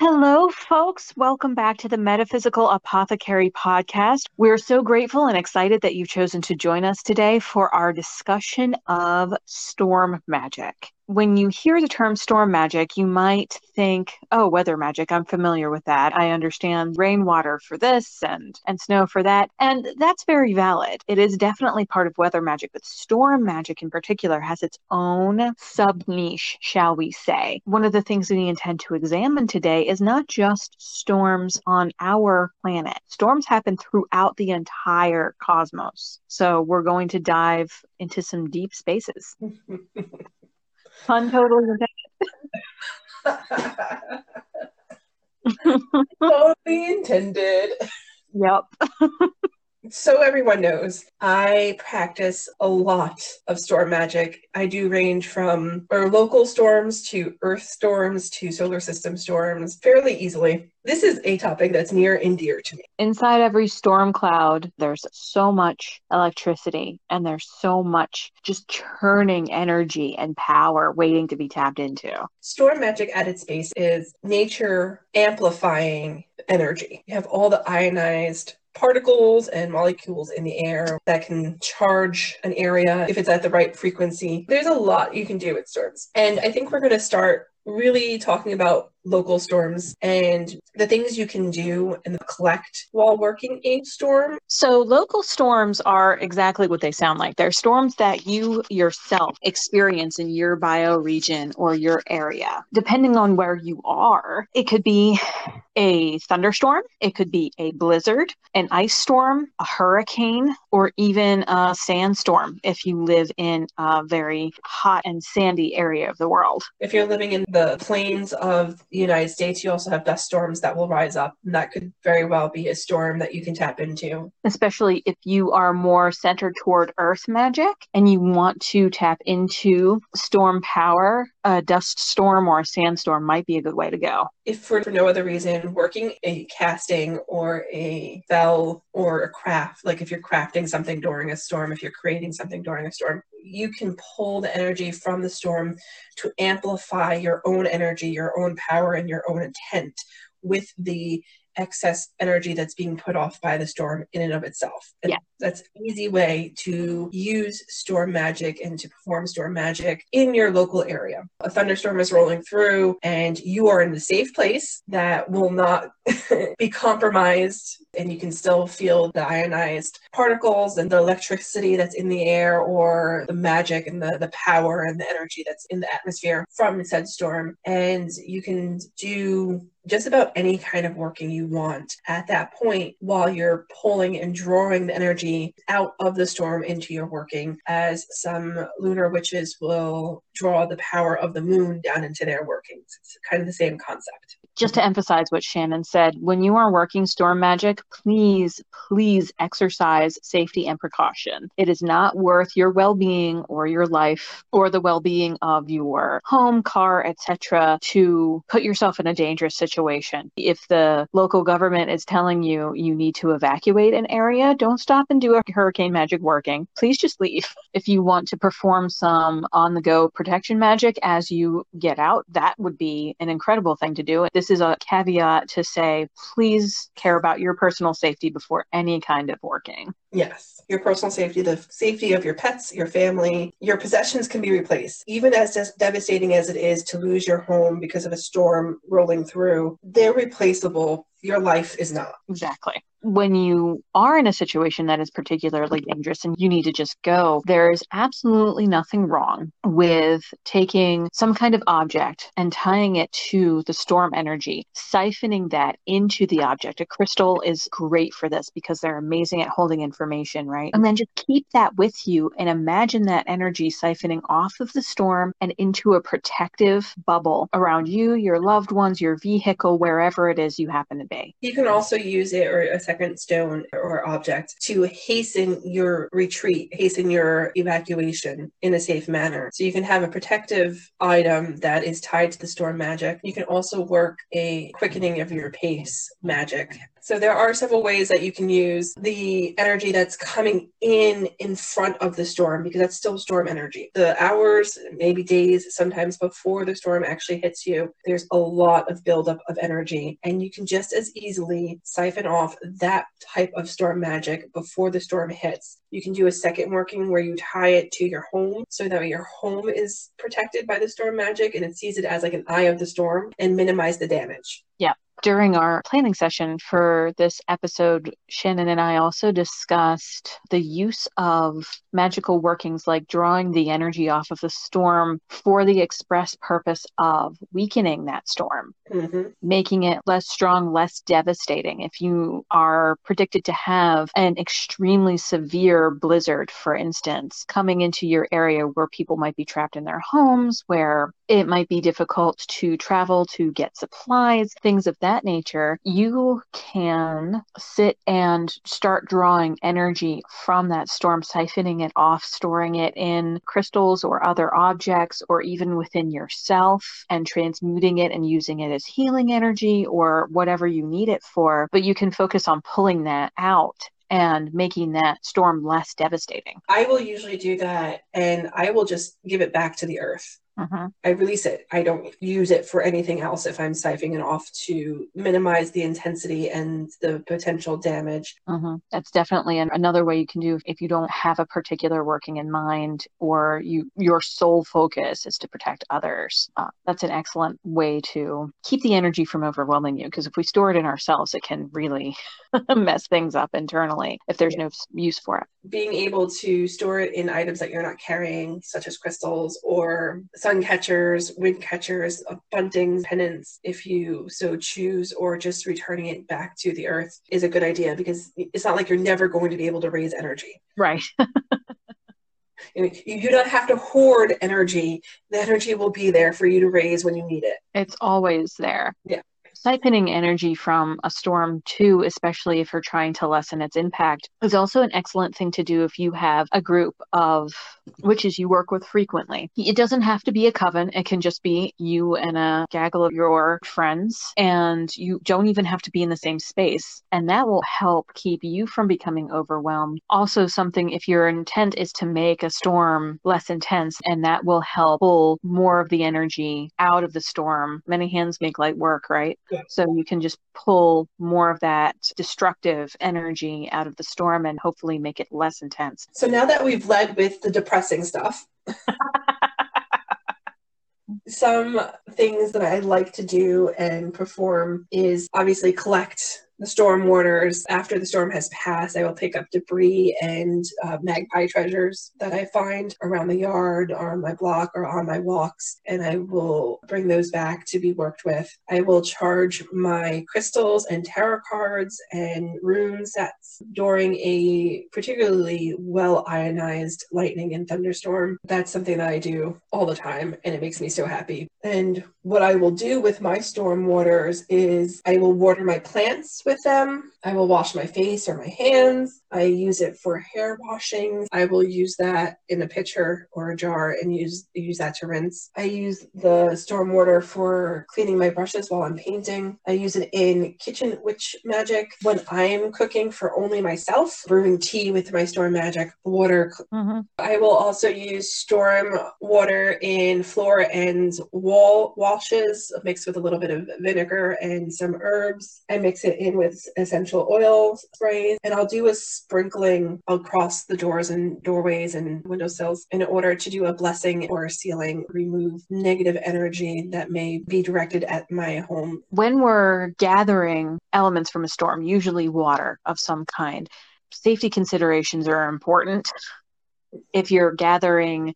Hello, folks. Welcome back to the Metaphysical Apothecary podcast. We're so grateful and excited that you've chosen to join us today for our discussion of storm magic when you hear the term storm magic, you might think, oh, weather magic. I'm familiar with that. I understand rainwater for this and, and snow for that. And that's very valid. It is definitely part of weather magic, but storm magic in particular has its own sub niche, shall we say. One of the things we intend to examine today is not just storms on our planet, storms happen throughout the entire cosmos. So we're going to dive into some deep spaces. Pun totally intended. totally intended. Yep. so everyone knows, I practice a lot of storm magic. I do range from our local storms to earth storms to solar system storms fairly easily. This is a topic that's near and dear to me. Inside every storm cloud, there's so much electricity and there's so much just churning energy and power waiting to be tapped into. Storm magic at its base is nature amplifying energy. You have all the ionized particles and molecules in the air that can charge an area if it's at the right frequency. There's a lot you can do with storms. And I think we're going to start really talking about local storms and the things you can do and collect while working a storm. So, local storms are exactly what they sound like. They're storms that you yourself experience in your bioregion or your area. Depending on where you are, it could be a thunderstorm, it could be a blizzard, an ice storm, a hurricane, or even a sandstorm if you live in a very hot and sandy area of the world. If you're living in the plains of the United States, you also have dust storms that will rise up. And that could very well be a storm that you can tap into. Especially if you are more centered toward earth magic and you want to tap into storm power, a dust storm or a sandstorm might be a good way to go. If for, for no other reason, working a casting or a spell or a craft, like if you're crafting something during a storm, if you're creating something during a storm, you can pull the energy from the storm to amplify your own energy, your own power, and your own intent with the excess energy that's being put off by the storm in and of itself. And yeah. That's an easy way to use storm magic and to perform storm magic in your local area. A thunderstorm is rolling through and you are in the safe place that will not be compromised and you can still feel the ionized particles and the electricity that's in the air or the magic and the, the power and the energy that's in the atmosphere from said storm. And you can do just about any kind of working you want at that point while you're pulling and drawing the energy out of the storm into your working as some lunar witches will draw the power of the moon down into their workings. It's kind of the same concept just to emphasize what Shannon said, when you are working storm magic, please, please exercise safety and precaution. It is not worth your well-being or your life or the well-being of your home, car, etc. to put yourself in a dangerous situation. If the local government is telling you you need to evacuate an area, don't stop and do a hurricane magic working. Please just leave. If you want to perform some on-the-go protection magic as you get out, that would be an incredible thing to do. This is a caveat to say, please care about your personal safety before any kind of working. Yes, your personal safety, the safety of your pets, your family, your possessions can be replaced. Even as des- devastating as it is to lose your home because of a storm rolling through, they're replaceable. Your life is not. Exactly when you are in a situation that is particularly dangerous and you need to just go, there is absolutely nothing wrong with taking some kind of object and tying it to the storm energy, siphoning that into the object. A crystal is great for this because they're amazing at holding information, right? And then just keep that with you and imagine that energy siphoning off of the storm and into a protective bubble around you, your loved ones, your vehicle, wherever it is you happen to be. You can also use it or a second stone or object to hasten your retreat, hasten your evacuation in a safe manner. So you can have a protective item that is tied to the storm magic. You can also work a quickening of your pace magic so there are several ways that you can use the energy that's coming in in front of the storm because that's still storm energy. The hours, maybe days, sometimes before the storm actually hits you, there's a lot of buildup of energy, and you can just as easily siphon off that type of storm magic before the storm hits. You can do a second working where you tie it to your home so that your home is protected by the storm magic and it sees it as like an eye of the storm and minimize the damage. Yeah during our planning session for this episode, Shannon and I also discussed the use of magical workings like drawing the energy off of the storm for the express purpose of weakening that storm, mm-hmm. making it less strong, less devastating. If you are predicted to have an extremely severe blizzard, for instance, coming into your area where people might be trapped in their homes, where it might be difficult to travel to get supplies, things of that nature, you can sit and start drawing energy from that storm, siphoning it off, storing it in crystals or other objects, or even within yourself, and transmuting it and using it as healing energy or whatever you need it for. But you can focus on pulling that out and making that storm less devastating. I will usually do that and I will just give it back to the earth. Mm-hmm. I release it. I don't use it for anything else if I'm siphoning it off to minimize the intensity and the potential damage. Mm-hmm. That's definitely an, another way you can do if you don't have a particular working in mind or you your sole focus is to protect others. Uh, that's an excellent way to keep the energy from overwhelming you because if we store it in ourselves, it can really mess things up internally if there's yeah. no use for it. Being able to store it in items that you're not carrying, such as crystals or sun catchers, wind catchers, buntings, pennants, if you so choose, or just returning it back to the earth is a good idea because it's not like you're never going to be able to raise energy. Right. you do not have to hoard energy. The energy will be there for you to raise when you need it. It's always there. Yeah siphoning energy from a storm too, especially if you're trying to lessen its impact, is also an excellent thing to do if you have a group of witches you work with frequently. It doesn't have to be a coven, it can just be you and a gaggle of your friends, and you don't even have to be in the same space. And that will help keep you from becoming overwhelmed. Also, something if your intent is to make a storm less intense, and that will help pull more of the energy out of the storm. Many hands make light work, right? So you can just pull more of that destructive energy out of the storm and hopefully make it less intense. So now that we've led with the depressing stuff, some things that I like to do and perform is obviously collect the storm waters. After the storm has passed, I will pick up debris and uh, magpie treasures that I find around the yard or on my block or on my walks, and I will bring those back to be worked with. I will charge my crystals and tarot cards and rune sets during a particularly well ionized lightning and thunderstorm. That's something that I do all the time, and it makes me so happy. And what I will do with my storm waters is I will water my plants with them. I will wash my face or my hands. I use it for hair washing. I will use that in a pitcher or a jar and use use that to rinse. I use the storm water for cleaning my brushes while I'm painting. I use it in kitchen witch magic when I'm cooking for only myself, brewing tea with my storm magic water. Mm-hmm. I will also use storm water in floor and wall washes mixed with a little bit of vinegar and some herbs. I mix it in with essential oil sprays and I'll do a sprinkling across the doors and doorways and windowsills in order to do a blessing or sealing, remove negative energy that may be directed at my home. When we're gathering elements from a storm, usually water of some kind, safety considerations are important. If you're gathering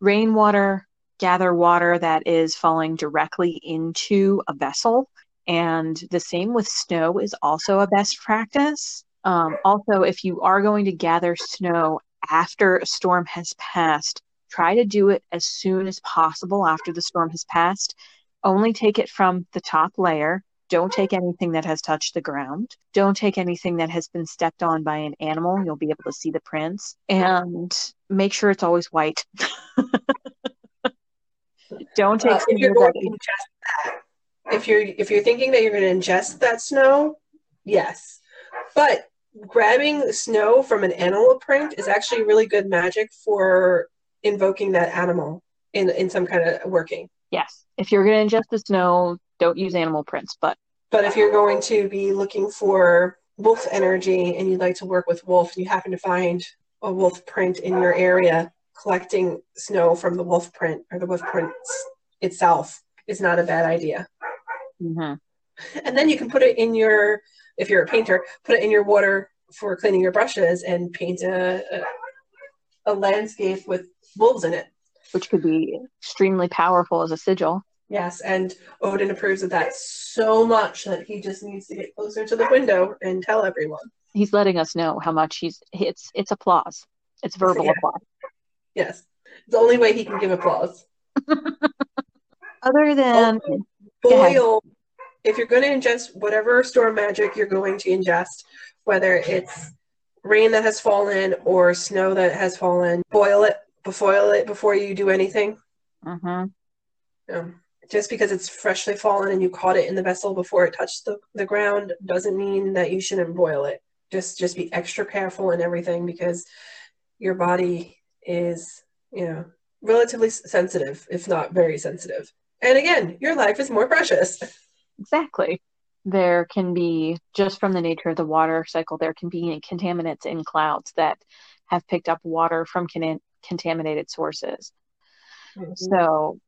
rainwater, gather water that is falling directly into a vessel. And the same with snow is also a best practice. Um, also, if you are going to gather snow after a storm has passed, try to do it as soon as possible after the storm has passed. Only take it from the top layer. Don't take anything that has touched the ground. Don't take anything that has been stepped on by an animal. You'll be able to see the prints. And make sure it's always white. Don't take uh, if you're going that. If you're if you're thinking that you're going to ingest that snow, yes. But grabbing snow from an animal print is actually really good magic for invoking that animal in in some kind of working. Yes. If you're going to ingest the snow, don't use animal prints, but But if you're going to be looking for wolf energy and you'd like to work with wolf and you happen to find a wolf print in your area, collecting snow from the wolf print or the wolf print itself is not a bad idea. Mhm. And then you can put it in your, if you're a painter, put it in your water for cleaning your brushes and paint a, a, a landscape with wolves in it. which could be extremely powerful as a sigil. Yes, and Odin approves of that so much that he just needs to get closer to the window and tell everyone. He's letting us know how much he's it's it's applause. It's verbal Yeah. applause. Yes, the only way he can give applause. Other than Also, Go ahead. Boil. If you're going to ingest whatever storm magic you're going to ingest, whether it's rain that has fallen or snow that has fallen, boil it, boil it before you do anything. Mhm. Um, just because it's freshly fallen and you caught it in the vessel before it touched the, the ground doesn't mean that you shouldn't boil it. Just just be extra careful and everything because your body is, you know, relatively sensitive, if not very sensitive. And again, your life is more precious. Exactly. There can be, just from the nature of the water cycle, there can be contaminants in clouds that have picked up water from con- contaminated sources. Mm-hmm. So,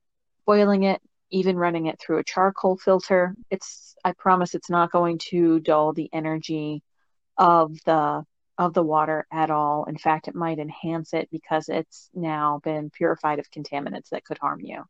boiling it, even running it through a charcoal filter, it's, I promise it's not going to dull the energy of the of the water at all. In fact, it might enhance it because it's now been purified of contaminants that could harm you.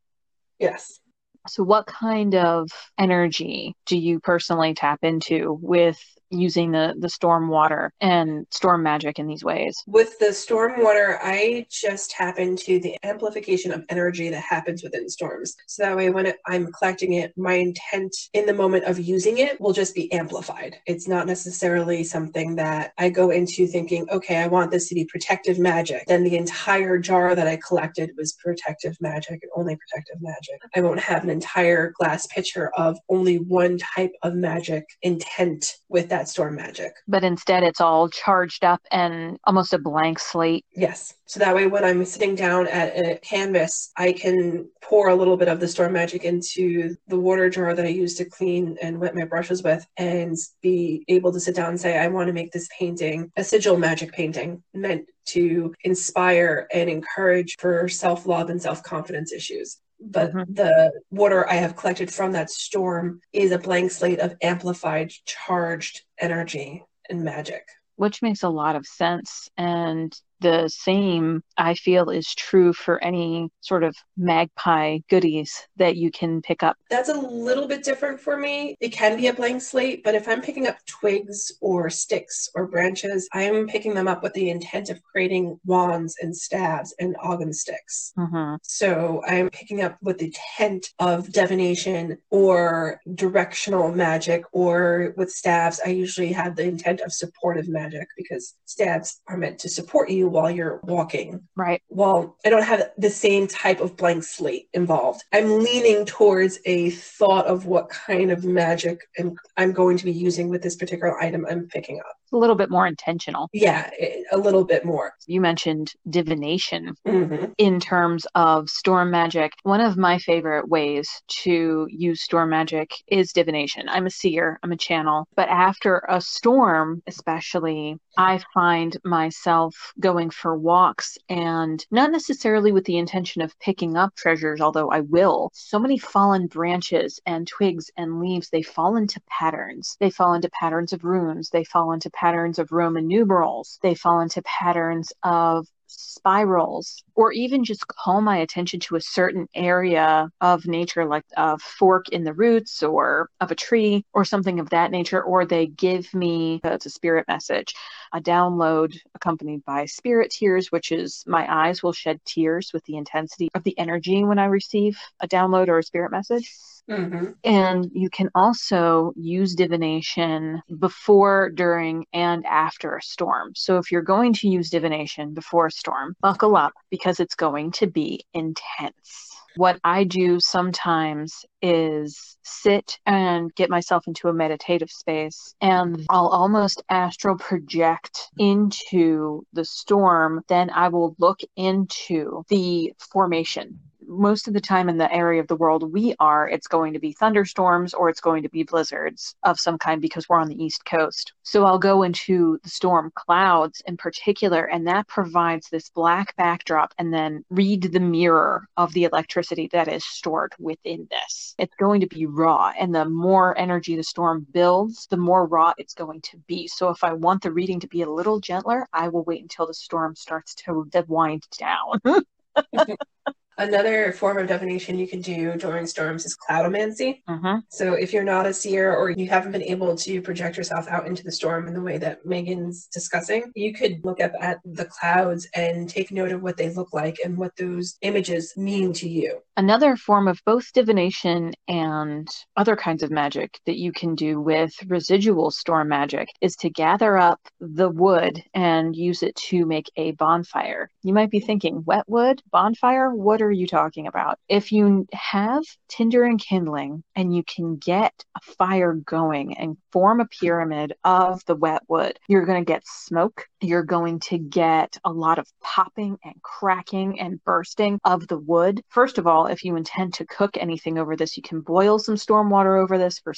Yes. So, what kind of energy do you personally tap into with using the the storm water and storm magic in these ways? With the storm water, I just tap into the amplification of energy that happens within storms. So that way, when I'm collecting it, my intent in the moment of using it will just be amplified. It's not necessarily something that I go into thinking, okay, I want this to be protective magic. Then the entire jar that I collected was protective magic and only protective magic. I won't have an entire glass pitcher of only one type of magic intent with that storm magic. But instead, it's all charged up and almost a blank slate. Yes. So that way, when I'm sitting down at a canvas, I can pour a little bit of the storm magic into the water jar that I use to clean and wet my brushes with and be able to sit down and say, I want to make this painting a sigil magic painting meant to inspire and encourage for self love and self confidence issues. But Mhm. the water I have collected from that storm is a blank slate of amplified, charged energy and magic. which makes a lot of sense. And the same, I feel, is true for any sort of magpie goodies that you can pick up. That's a little bit different for me. It can be a blank slate, but if I'm picking up twigs or sticks or branches, I'm picking them up with the intent of creating wands and staves and ogham sticks. Mhm. So I'm picking up with the intent of divination or directional magic, or with staves, I usually have the intent of supportive magic because staves are meant to support you while you're walking Right. well, I don't have the same type of blank slate involved. I'm leaning towards a thought of what kind of magic I'm, I'm going to be using with this particular item I'm picking up. A little bit more intentional. Yeah, a little bit more. You mentioned divination. hmm in terms of storm magic, one of my favorite ways to use storm magic is divination. I'm a seer, I'm a channel, but after a storm, especially, I find myself going for walks and not necessarily with the intention of picking up treasures, although I will. So many fallen branches and twigs and leaves, they fall into patterns. They fall into patterns of runes, they fall into patterns of Roman numerals, they fall into patterns of spirals or even just call my attention to a certain area of nature like a fork in the roots or of a tree or something of that nature or they give me it's a spirit message a download accompanied by spirit tears which is my eyes will shed tears with the intensity of the energy when i receive a download or a spirit message hmm and you can also use divination before, during, and after a storm. So if you're going to use divination before a storm, buckle up because it's going to be intense. What I do sometimes is sit and get myself into a meditative space and mm-hmm. I'll almost astral project into the storm. Then I will look into the formation most of the time in the area of the world we are, it's going to be thunderstorms or it's going to be blizzards of some kind because we're on the East Coast. So I'll go into the storm clouds in particular, and that provides this black backdrop and then read the mirror of the electricity that is stored within this. It's going to be raw, and the more energy the storm builds, the more raw it's going to be. So if I want the reading to be a little gentler, I will wait until the storm starts to wind down. Another form of divination you can do during storms is cloudomancy. Uh-huh. So if you're not a seer or you haven't been able to project yourself out into the storm in the way that Megan's discussing, you could look up at the clouds and take note of what they look like and what those images mean to you. Another form of both divination and other kinds of magic that you can do with residual storm magic is to gather up the wood and use it to make a bonfire. You might be thinking, wet wood, bonfire? What are you talking about? If you have tinder and kindling and you can get a fire going and form a pyramid of the wet wood, you're going to get smoke. You're going to get a lot of popping and cracking and bursting of the wood. First of all, if you intend to cook anything over this, you can boil some storm water over this for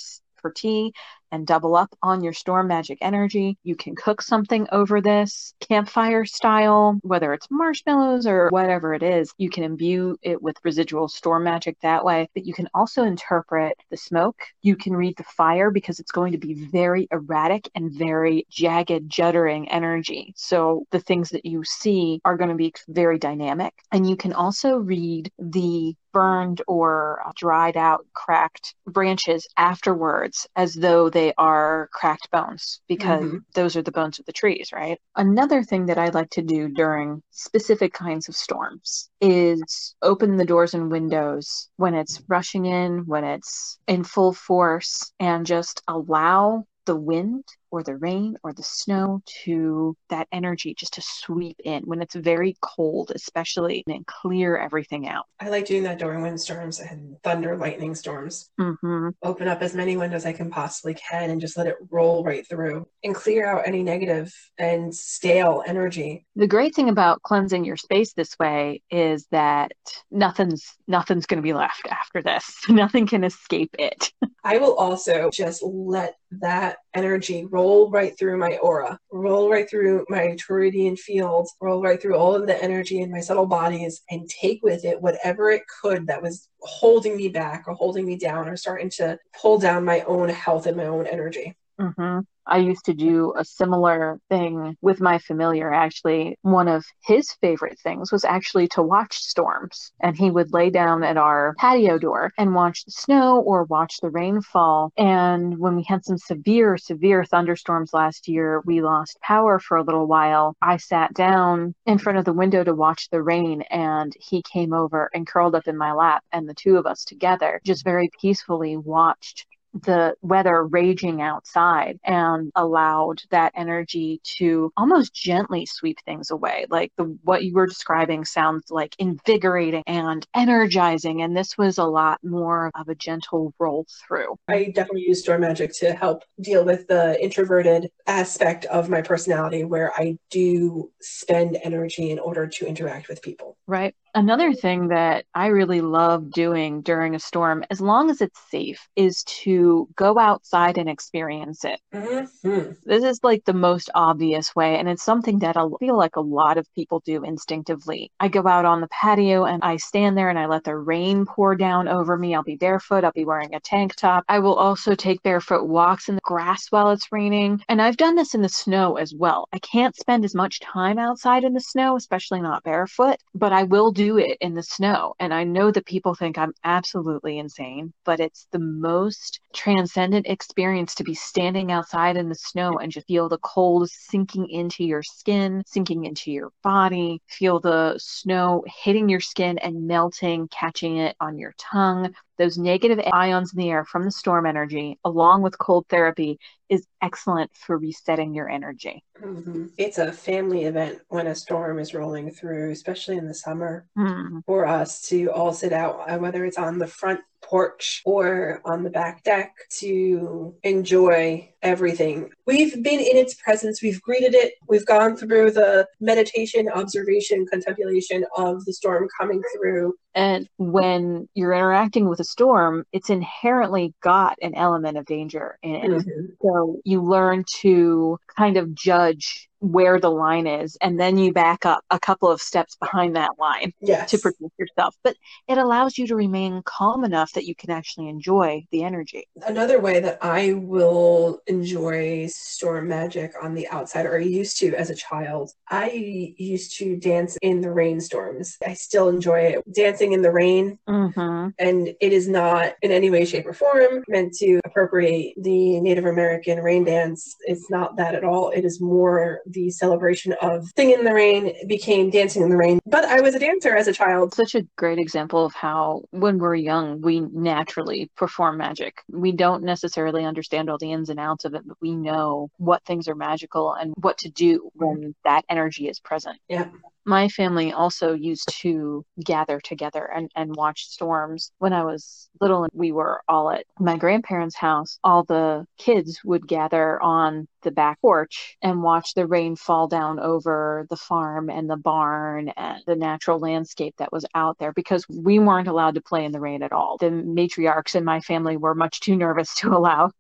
for tea and double up on your storm magic energy. You can cook something over this campfire style, whether it's marshmallows or whatever it is. You can imbue it with residual storm magic that way, but you can also interpret the smoke. You can read the fire because it's going to be very erratic and very jagged, juddering energy. So the things that you see are going to be very dynamic. And you can also read the burned or dried out, cracked branches afterwards as though they are cracked bones because mm-hmm. those are the bones of the trees, right? Another thing that I like to do during specific kinds of storms is open the doors and windows when it's rushing in, when it's in full force, and just allow the wind or the rain or the snow to that energy just to sweep in when it's very cold, especially, and clear everything out. I like doing that during windstorms and thunder, lightning storms. Mm-hmm. Open up as many windows I can possibly can and just let it roll right through and clear out any negative and stale energy. The great thing about cleansing your space this way is that nothing's nothing's going to be left after this. Nothing can escape it. I will also just let that energy roll right through my aura, roll right through my Turidian fields, roll right through all of the energy in my subtle bodies, and take with it whatever it could that was holding me back or holding me down or starting to pull down my own health and my own energy. Mm-hmm. I used to do a similar thing with my familiar. Actually, one of his favorite things was actually to watch storms. And he would lay down at our patio door and watch the snow or watch the rainfall. And when we had some severe, severe thunderstorms last year, we lost power for a little while. I sat down in front of the window to watch the rain, and he came over and curled up in my lap. And the two of us together just very peacefully watched the weather raging outside and allowed that energy to almost gently sweep things away. Like the what you were describing sounds like invigorating and energizing, and this was a lot more of a gentle roll through. I definitely use storm magic to help deal with the introverted aspect of my personality where I do spend energy in order to interact with people. Right. Another thing that I really love doing during a storm, as long as it's safe, is to go outside and experience it. Mm-hmm. This is like the most obvious way, and it's something that I feel like a lot of people do instinctively. I go out on the patio and I stand there and I let the rain pour down over me. I'll be barefoot, I'll be wearing a tank top. I will also take barefoot walks in the grass while it's raining. And I've done this in the snow as well. I can't spend as much time outside in the snow, especially not barefoot, but I will do do it in the snow. And I know that people think I'm absolutely insane, but it's the most transcendent experience to be standing outside in the snow and just feel the cold sinking into your skin, sinking into your body, feel the snow hitting your skin and melting, catching it on your tongue, those negative ions in the air from the storm energy, along with cold therapy, is excellent for resetting your energy. Mm-hmm. It's a family event when a storm is rolling through, especially in the summer, mm. for us to all sit out, uh, whether it's on the front porch or on the back deck to enjoy everything. We've been in its presence, we've greeted it, we've gone through the meditation, observation, contemplation of the storm coming through. And when you're interacting with a storm, it's inherently got an element of danger in it. Mm-hmm. So you learn to kind of judge where the line is and then you back up a couple of steps behind that line yes. to protect yourself. But it allows you to remain calm enough that you can actually enjoy the energy. Another way that i will enjoy storm magic on the outside or i used to as a child i used to dance in the rainstorms. I still enjoy it. Dancing in the rain mm-hmm. and it is not in any way shape or form meant to appropriate the native american rain dance. It's not that at all. It is more the celebration of singing in the rain became dancing in the rain. But I was a dancer as a child. Such a great example of how, when we're young, we naturally perform magic. We don't necessarily understand all the ins and outs of it, but we know what things are magical and what to do when that energy is present. Yeah my family also used to gather together and, and watch storms. When I was little and we were all at my grandparents' house, all the kids would gather on the back porch and watch the rain fall down over the farm and the barn and the natural landscape that was out there because we weren't allowed to play in the rain at all. The matriarchs in my family were much too nervous to allow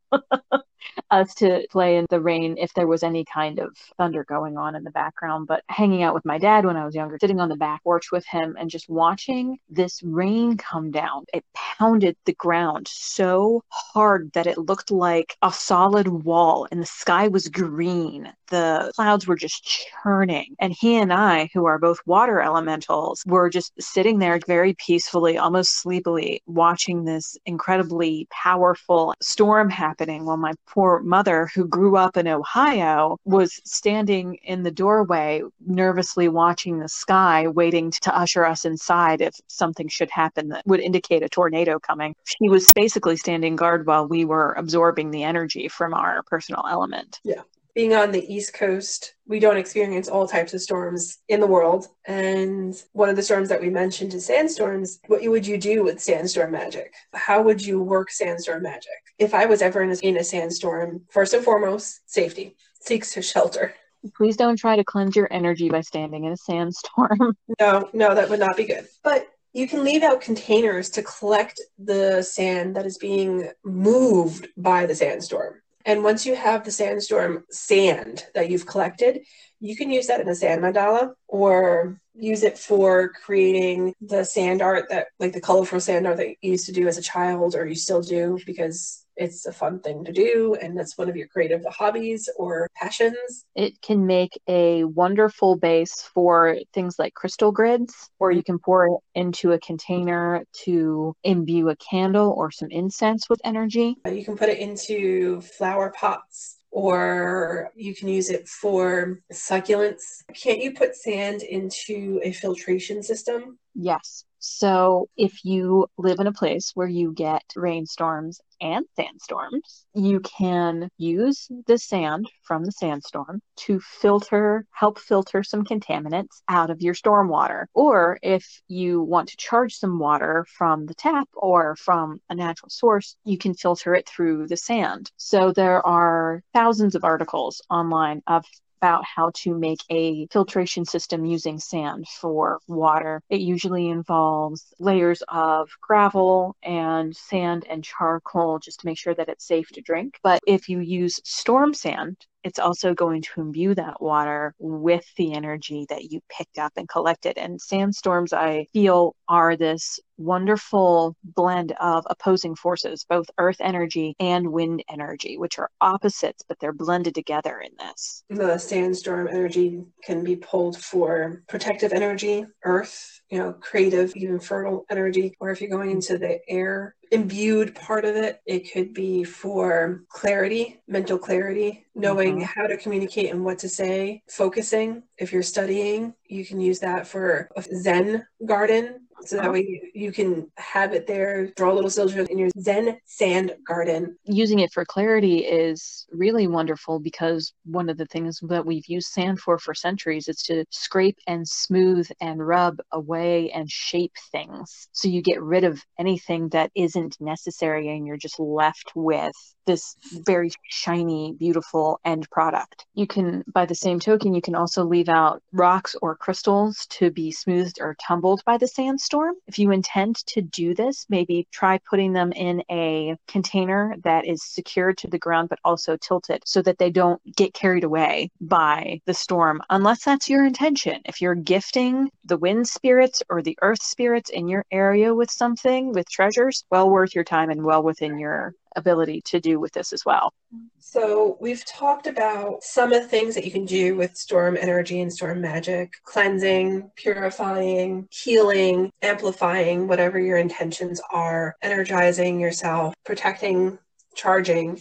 us to play in the rain if there was any kind of thunder going on in the background. But hanging out with my dad when I was younger, sitting on the back porch with him and just watching this rain come down, it pounded the ground so hard that it looked like a solid wall and the sky was green. The clouds were just churning. And he and I, who are both water elementals, were just sitting there very peacefully, almost sleepily, watching this incredibly powerful storm happening while my poor mother, who grew up in Ohio, was standing in the doorway, nervously watching the sky, waiting to usher us inside if something should happen that would indicate a tornado coming. She was basically standing guard while we were absorbing the energy from our personal element. Yeah being on the East Coast, we don't experience all types of storms in the world. And one of the storms that we mentioned is sandstorms. What would you do with sandstorm magic? How would you work sandstorm magic? If I was ever in a, in a sandstorm, first and foremost, safety. Seeks to shelter. Please don't try to cleanse your energy by standing in a sandstorm. No, no, that would not be good. But you can leave out containers to collect the sand that is being moved by the sandstorm. And once you have the sandstorm sand that you've collected, you can use that in a sand mandala or use it for creating the sand art that, like the colorful sand art that you used to do as a child or you still do because it's a fun thing to do and it's one of your creative hobbies or passions. It can make a wonderful base for things like crystal grids, or you can pour it into a container to imbue a candle or some incense with energy. Uh, you can put it into flower pots or you can use it for succulents. Can't you put sand into a filtration system? Yes. So, if you live in a place where you get rainstorms and sandstorms, you can use the sand from the sandstorm to filter, help filter some contaminants out of your storm water. Or if you want to charge some water from the tap or from a natural source, you can filter it through the sand. So, there are thousands of articles online of about how to make a filtration system using sand for water. It usually involves layers of gravel and sand and charcoal just to make sure that it's safe to drink. But if you use storm sand, it's also going to imbue that water with the energy that you picked up and collected. And sandstorms, I feel, are this wonderful blend of opposing forces, both earth energy and wind energy, which are opposites, but they're blended together in this. The sandstorm energy can be pulled for protective energy, earth, you know, creative, even fertile energy, or if you're going into the air imbued part of it. It could be for clarity, mental clarity, knowing mm-hmm. how to communicate and what to say, focusing. If you're studying, you can use that for a Zen garden So that way you, can have it there, draw a little sigils in your Zen sand garden. Using it for clarity is really wonderful because one of the things that we've used sand for for centuries is to scrape and smooth and rub away and shape things. So you get rid of anything that isn't necessary and you're just left with this very shiny, beautiful end product. You can, by the same token, you can also leave out rocks or crystals to be smoothed or tumbled by the sandstorm. If you intend to do this, maybe try putting them in a container that is secured to the ground but also tilted so that they don't get carried away by the storm, unless that's your intention. If you're gifting the wind spirits or the earth spirits in your area with something, with treasures, well worth your time and well within your ability to do with this as well. So, we've talked about some of the things that you can do with storm energy and storm magic cleansing, purifying, healing, amplifying, whatever your intentions are, energizing yourself, protecting, charging.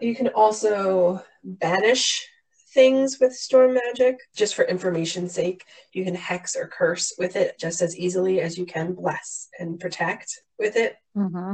You can also banish things with storm magic just for information's sake. You can hex or curse with it just as easily as you can bless and protect with it. Mm-hmm.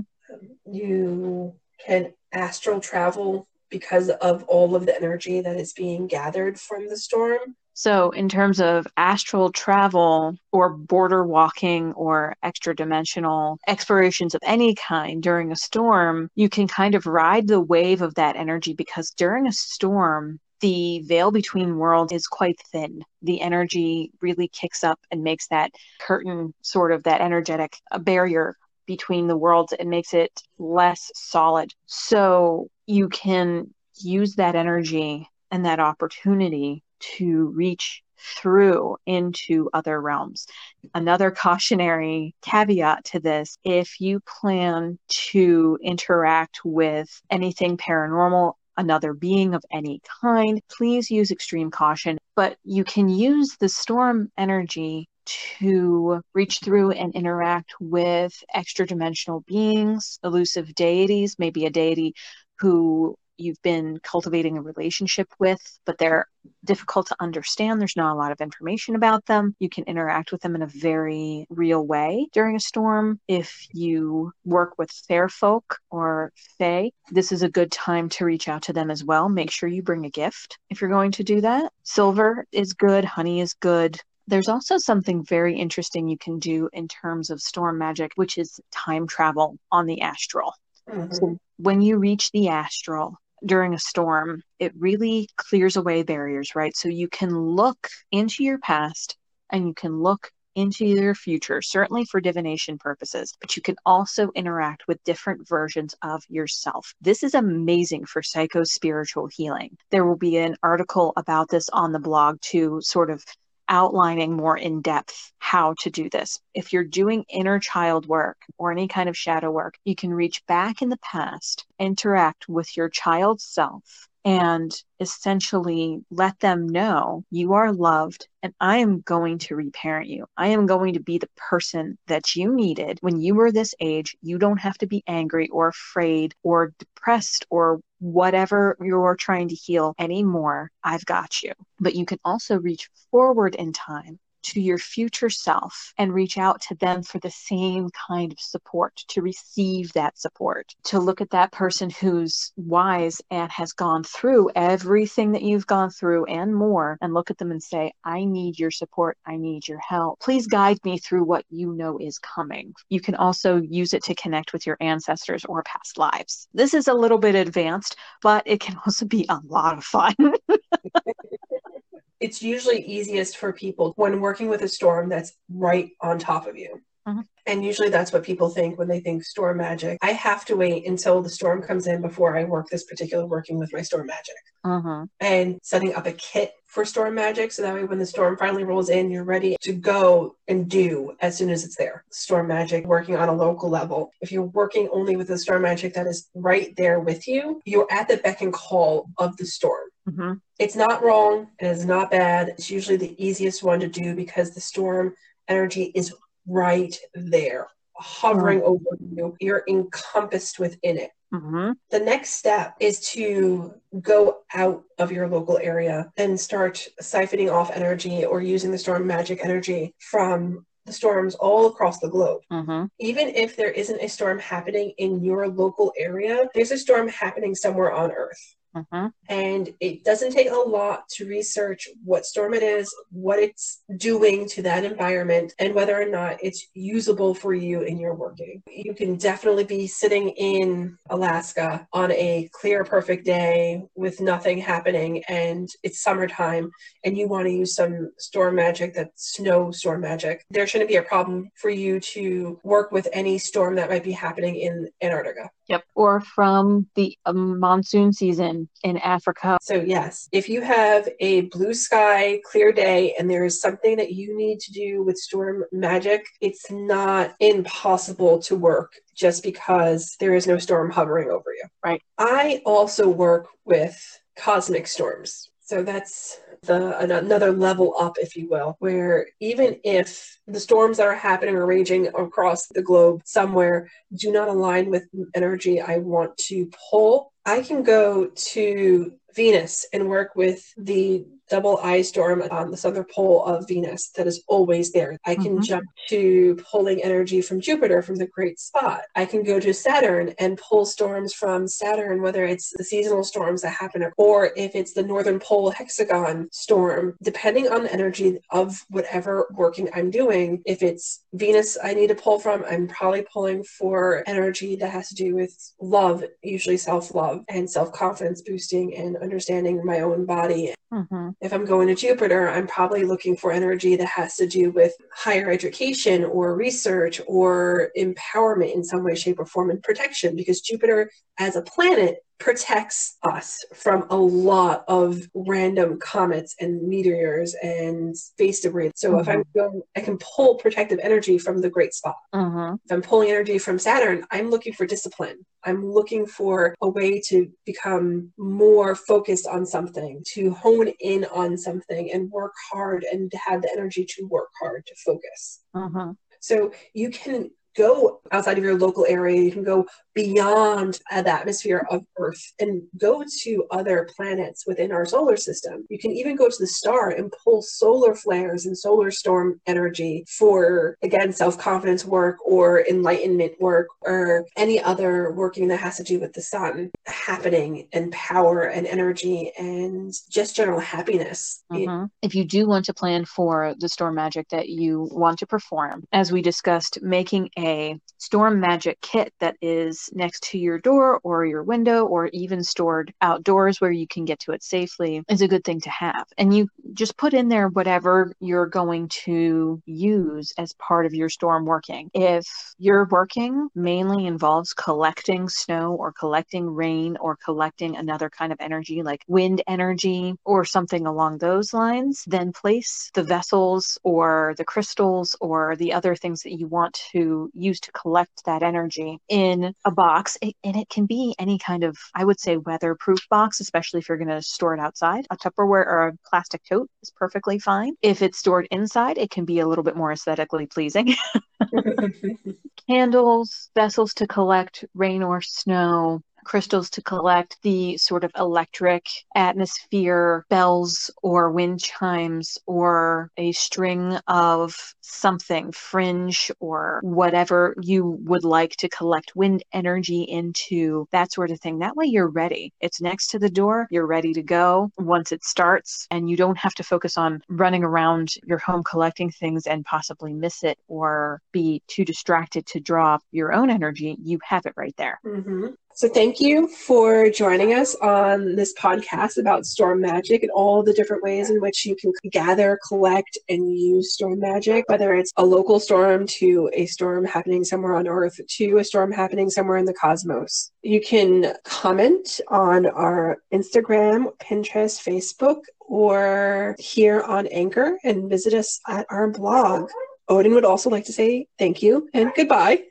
You can astral travel because of all of the energy that is being gathered from the storm. So, in terms of astral travel or border walking or extra dimensional explorations of any kind during a storm, you can kind of ride the wave of that energy because during a storm, the veil between worlds is quite thin. The energy really kicks up and makes that curtain sort of that energetic barrier between the worlds it makes it less solid. So you can use that energy and that opportunity to reach through into other realms. Another cautionary caveat to this if you plan to interact with anything paranormal, another being of any kind, please use extreme caution. But you can use the storm energy to reach through and interact with extra dimensional beings, elusive deities, maybe a deity who you've been cultivating a relationship with, but they're difficult to understand. There's not a lot of information about them. You can interact with them in a very real way during a storm. If you work with fair folk or fae, this is a good time to reach out to them as well. Make sure you bring a gift if you're going to do that. Silver is good, honey is good. There's also something very interesting you can do in terms of storm magic, which is time travel on the astral. Mm-hmm. So when you reach the astral, during a storm, it really clears away barriers, right? So you can look into your past and you can look into your future, certainly for divination purposes, but you can also interact with different versions of yourself. This is amazing for psycho spiritual healing. There will be an article about this on the blog to sort of outlining more in depth how to do this. If you're doing inner child work or any kind of shadow work, you can reach back in the past, interact with your child self, and essentially let them know you are loved and I am going to reparent you. I am going to be the person that you needed when you were this age. You don't have to be angry or afraid or depressed or whatever you're trying to heal anymore. I've got you. But you can also reach forward in time to your future self and reach out to them for the same kind of support, to receive that support, to look at that person who's wise and has gone through everything that you've gone through and more, and look at them and say, I need your support. I need your help. Please guide me through what you know is coming. You can also use it to connect with your ancestors or past lives. This is a little bit advanced, but it can also be a lot of fun. it's usually easiest for people when working with a storm that's right on top of you. Mm-hmm. And usually that's what people think when they think storm magic. I have to wait until the storm comes in before I work this particular working with my storm magic. Mm-hmm. And setting up a kit for storm magic so that way when the storm finally rolls in, you're ready to go and do as soon as it's there. Storm magic working on a local level. If you're working only with the storm magic that is right there with you, you're at the beck and call of the storm. Mm-hmm. It's not wrong. It is not bad. It's usually the easiest one to do because the storm energy is right there, hovering mm-hmm. over you. You're encompassed within it. Mm-hmm. The next step is to go out of your local area and start siphoning off energy or using the storm magic energy from the storms all across the globe. Mm-hmm. Even if there isn't a storm happening in your local area, there's a storm happening somewhere on Earth. Mm-hmm. And it doesn't take a lot to research what storm it is, what it's doing to that environment, and whether or not it's usable for you in your working. You can definitely be sitting in Alaska on a clear, perfect day with nothing happening, and it's summertime, and you want to use some storm magic that's snow storm magic. There shouldn't be a problem for you to work with any storm that might be happening in Antarctica. Yep. Or from the um, monsoon season in Africa. So, yes, if you have a blue sky, clear day, and there is something that you need to do with storm magic, it's not impossible to work just because there is no storm hovering over you. Right. I also work with cosmic storms. So that's the another level up, if you will, where even if the storms that are happening or raging across the globe somewhere do not align with energy I want to pull, I can go to Venus and work with the double eye storm on the southern pole of Venus that is always there. I can Mhm. jump to pulling energy from Jupiter from the great spot. I can go to Saturn and pull storms from Saturn, whether it's the seasonal storms that happen or if it's the northern pole hexagon storm, depending on the energy of whatever working I'm doing. If it's Venus I need to pull from, I'm probably pulling for energy that has to do with love, usually self love and self confidence boosting and understanding my own body Mm-hmm. if I'm going to Jupiter, I'm probably looking for energy that has to do with higher education or research or empowerment in some way, shape, or form and protection because Jupiter as a planet protects us from a lot of random comets and meteors and space debris. So if I'm going, I can pull protective energy from the great spot. Mm-hmm. If I'm pulling energy from Saturn, I'm looking for discipline. I'm looking for a way to become more focused on something, to hone in on something and work hard and to have the energy to work hard to focus. Mm-hmm. So you can go outside of your local area, you can go beyond uh, the atmosphere of Earth and go to other planets within our solar system. You can even go to the star and pull solar flares and solar storm energy for, again, self confidence work or enlightenment work or any other working that has to do with the sun happening and power and energy and just general happiness. Mm-hmm. If you do want to plan for the storm magic that you want to perform, as we discussed, making a storm magic kit that is next to your door or your window or even stored outdoors where you can get to it safely is a good thing to have. And you just put in there whatever you're going to use as part of your storm working. If your working mainly involves collecting snow or collecting rain or collecting another kind of energy like wind energy or something along those lines, then place the vessels or the crystals or the other things that you want to use to collect that energy in a box. It- and it can be any kind of, I would say, weatherproof box, especially if you're going to store it outside. A Tupperware or a plastic tote is perfectly fine. If it's stored inside, it can be a little bit more aesthetically pleasing. Candles, vessels to collect rain or snow, crystals to collect the sort of electric atmosphere bells or wind chimes or a string of something fringe or whatever you would like to collect wind energy into that sort of thing. That way you're ready. It's next to the door you're ready to go once it starts and you don't have to focus on running around your home collecting things and possibly miss it or be too distracted to draw your own energy. You have it right there. Hmm So, thank you for joining us on this podcast about storm magic and all the different ways in which you can gather, collect, and use storm magic, whether it's a local storm to a storm happening somewhere on Earth to a storm happening somewhere in the cosmos. You can comment on our Instagram, Pinterest, Facebook, or here on Anchor and visit us at our blog. Odin would also like to say thank you and goodbye.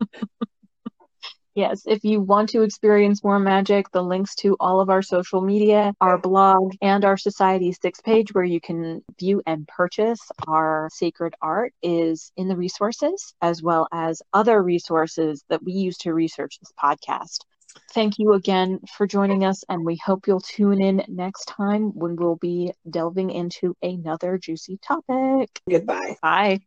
Yes, if you want to experience more magic, the links to all of our social media, our blog, and our Society Six page where you can view and purchase our sacred art is in the resources, as well as other resources that we use to research this podcast. Thank you again for joining us, and we hope you'll tune in next time when we'll be delving into another juicy topic. Goodbye. Bye.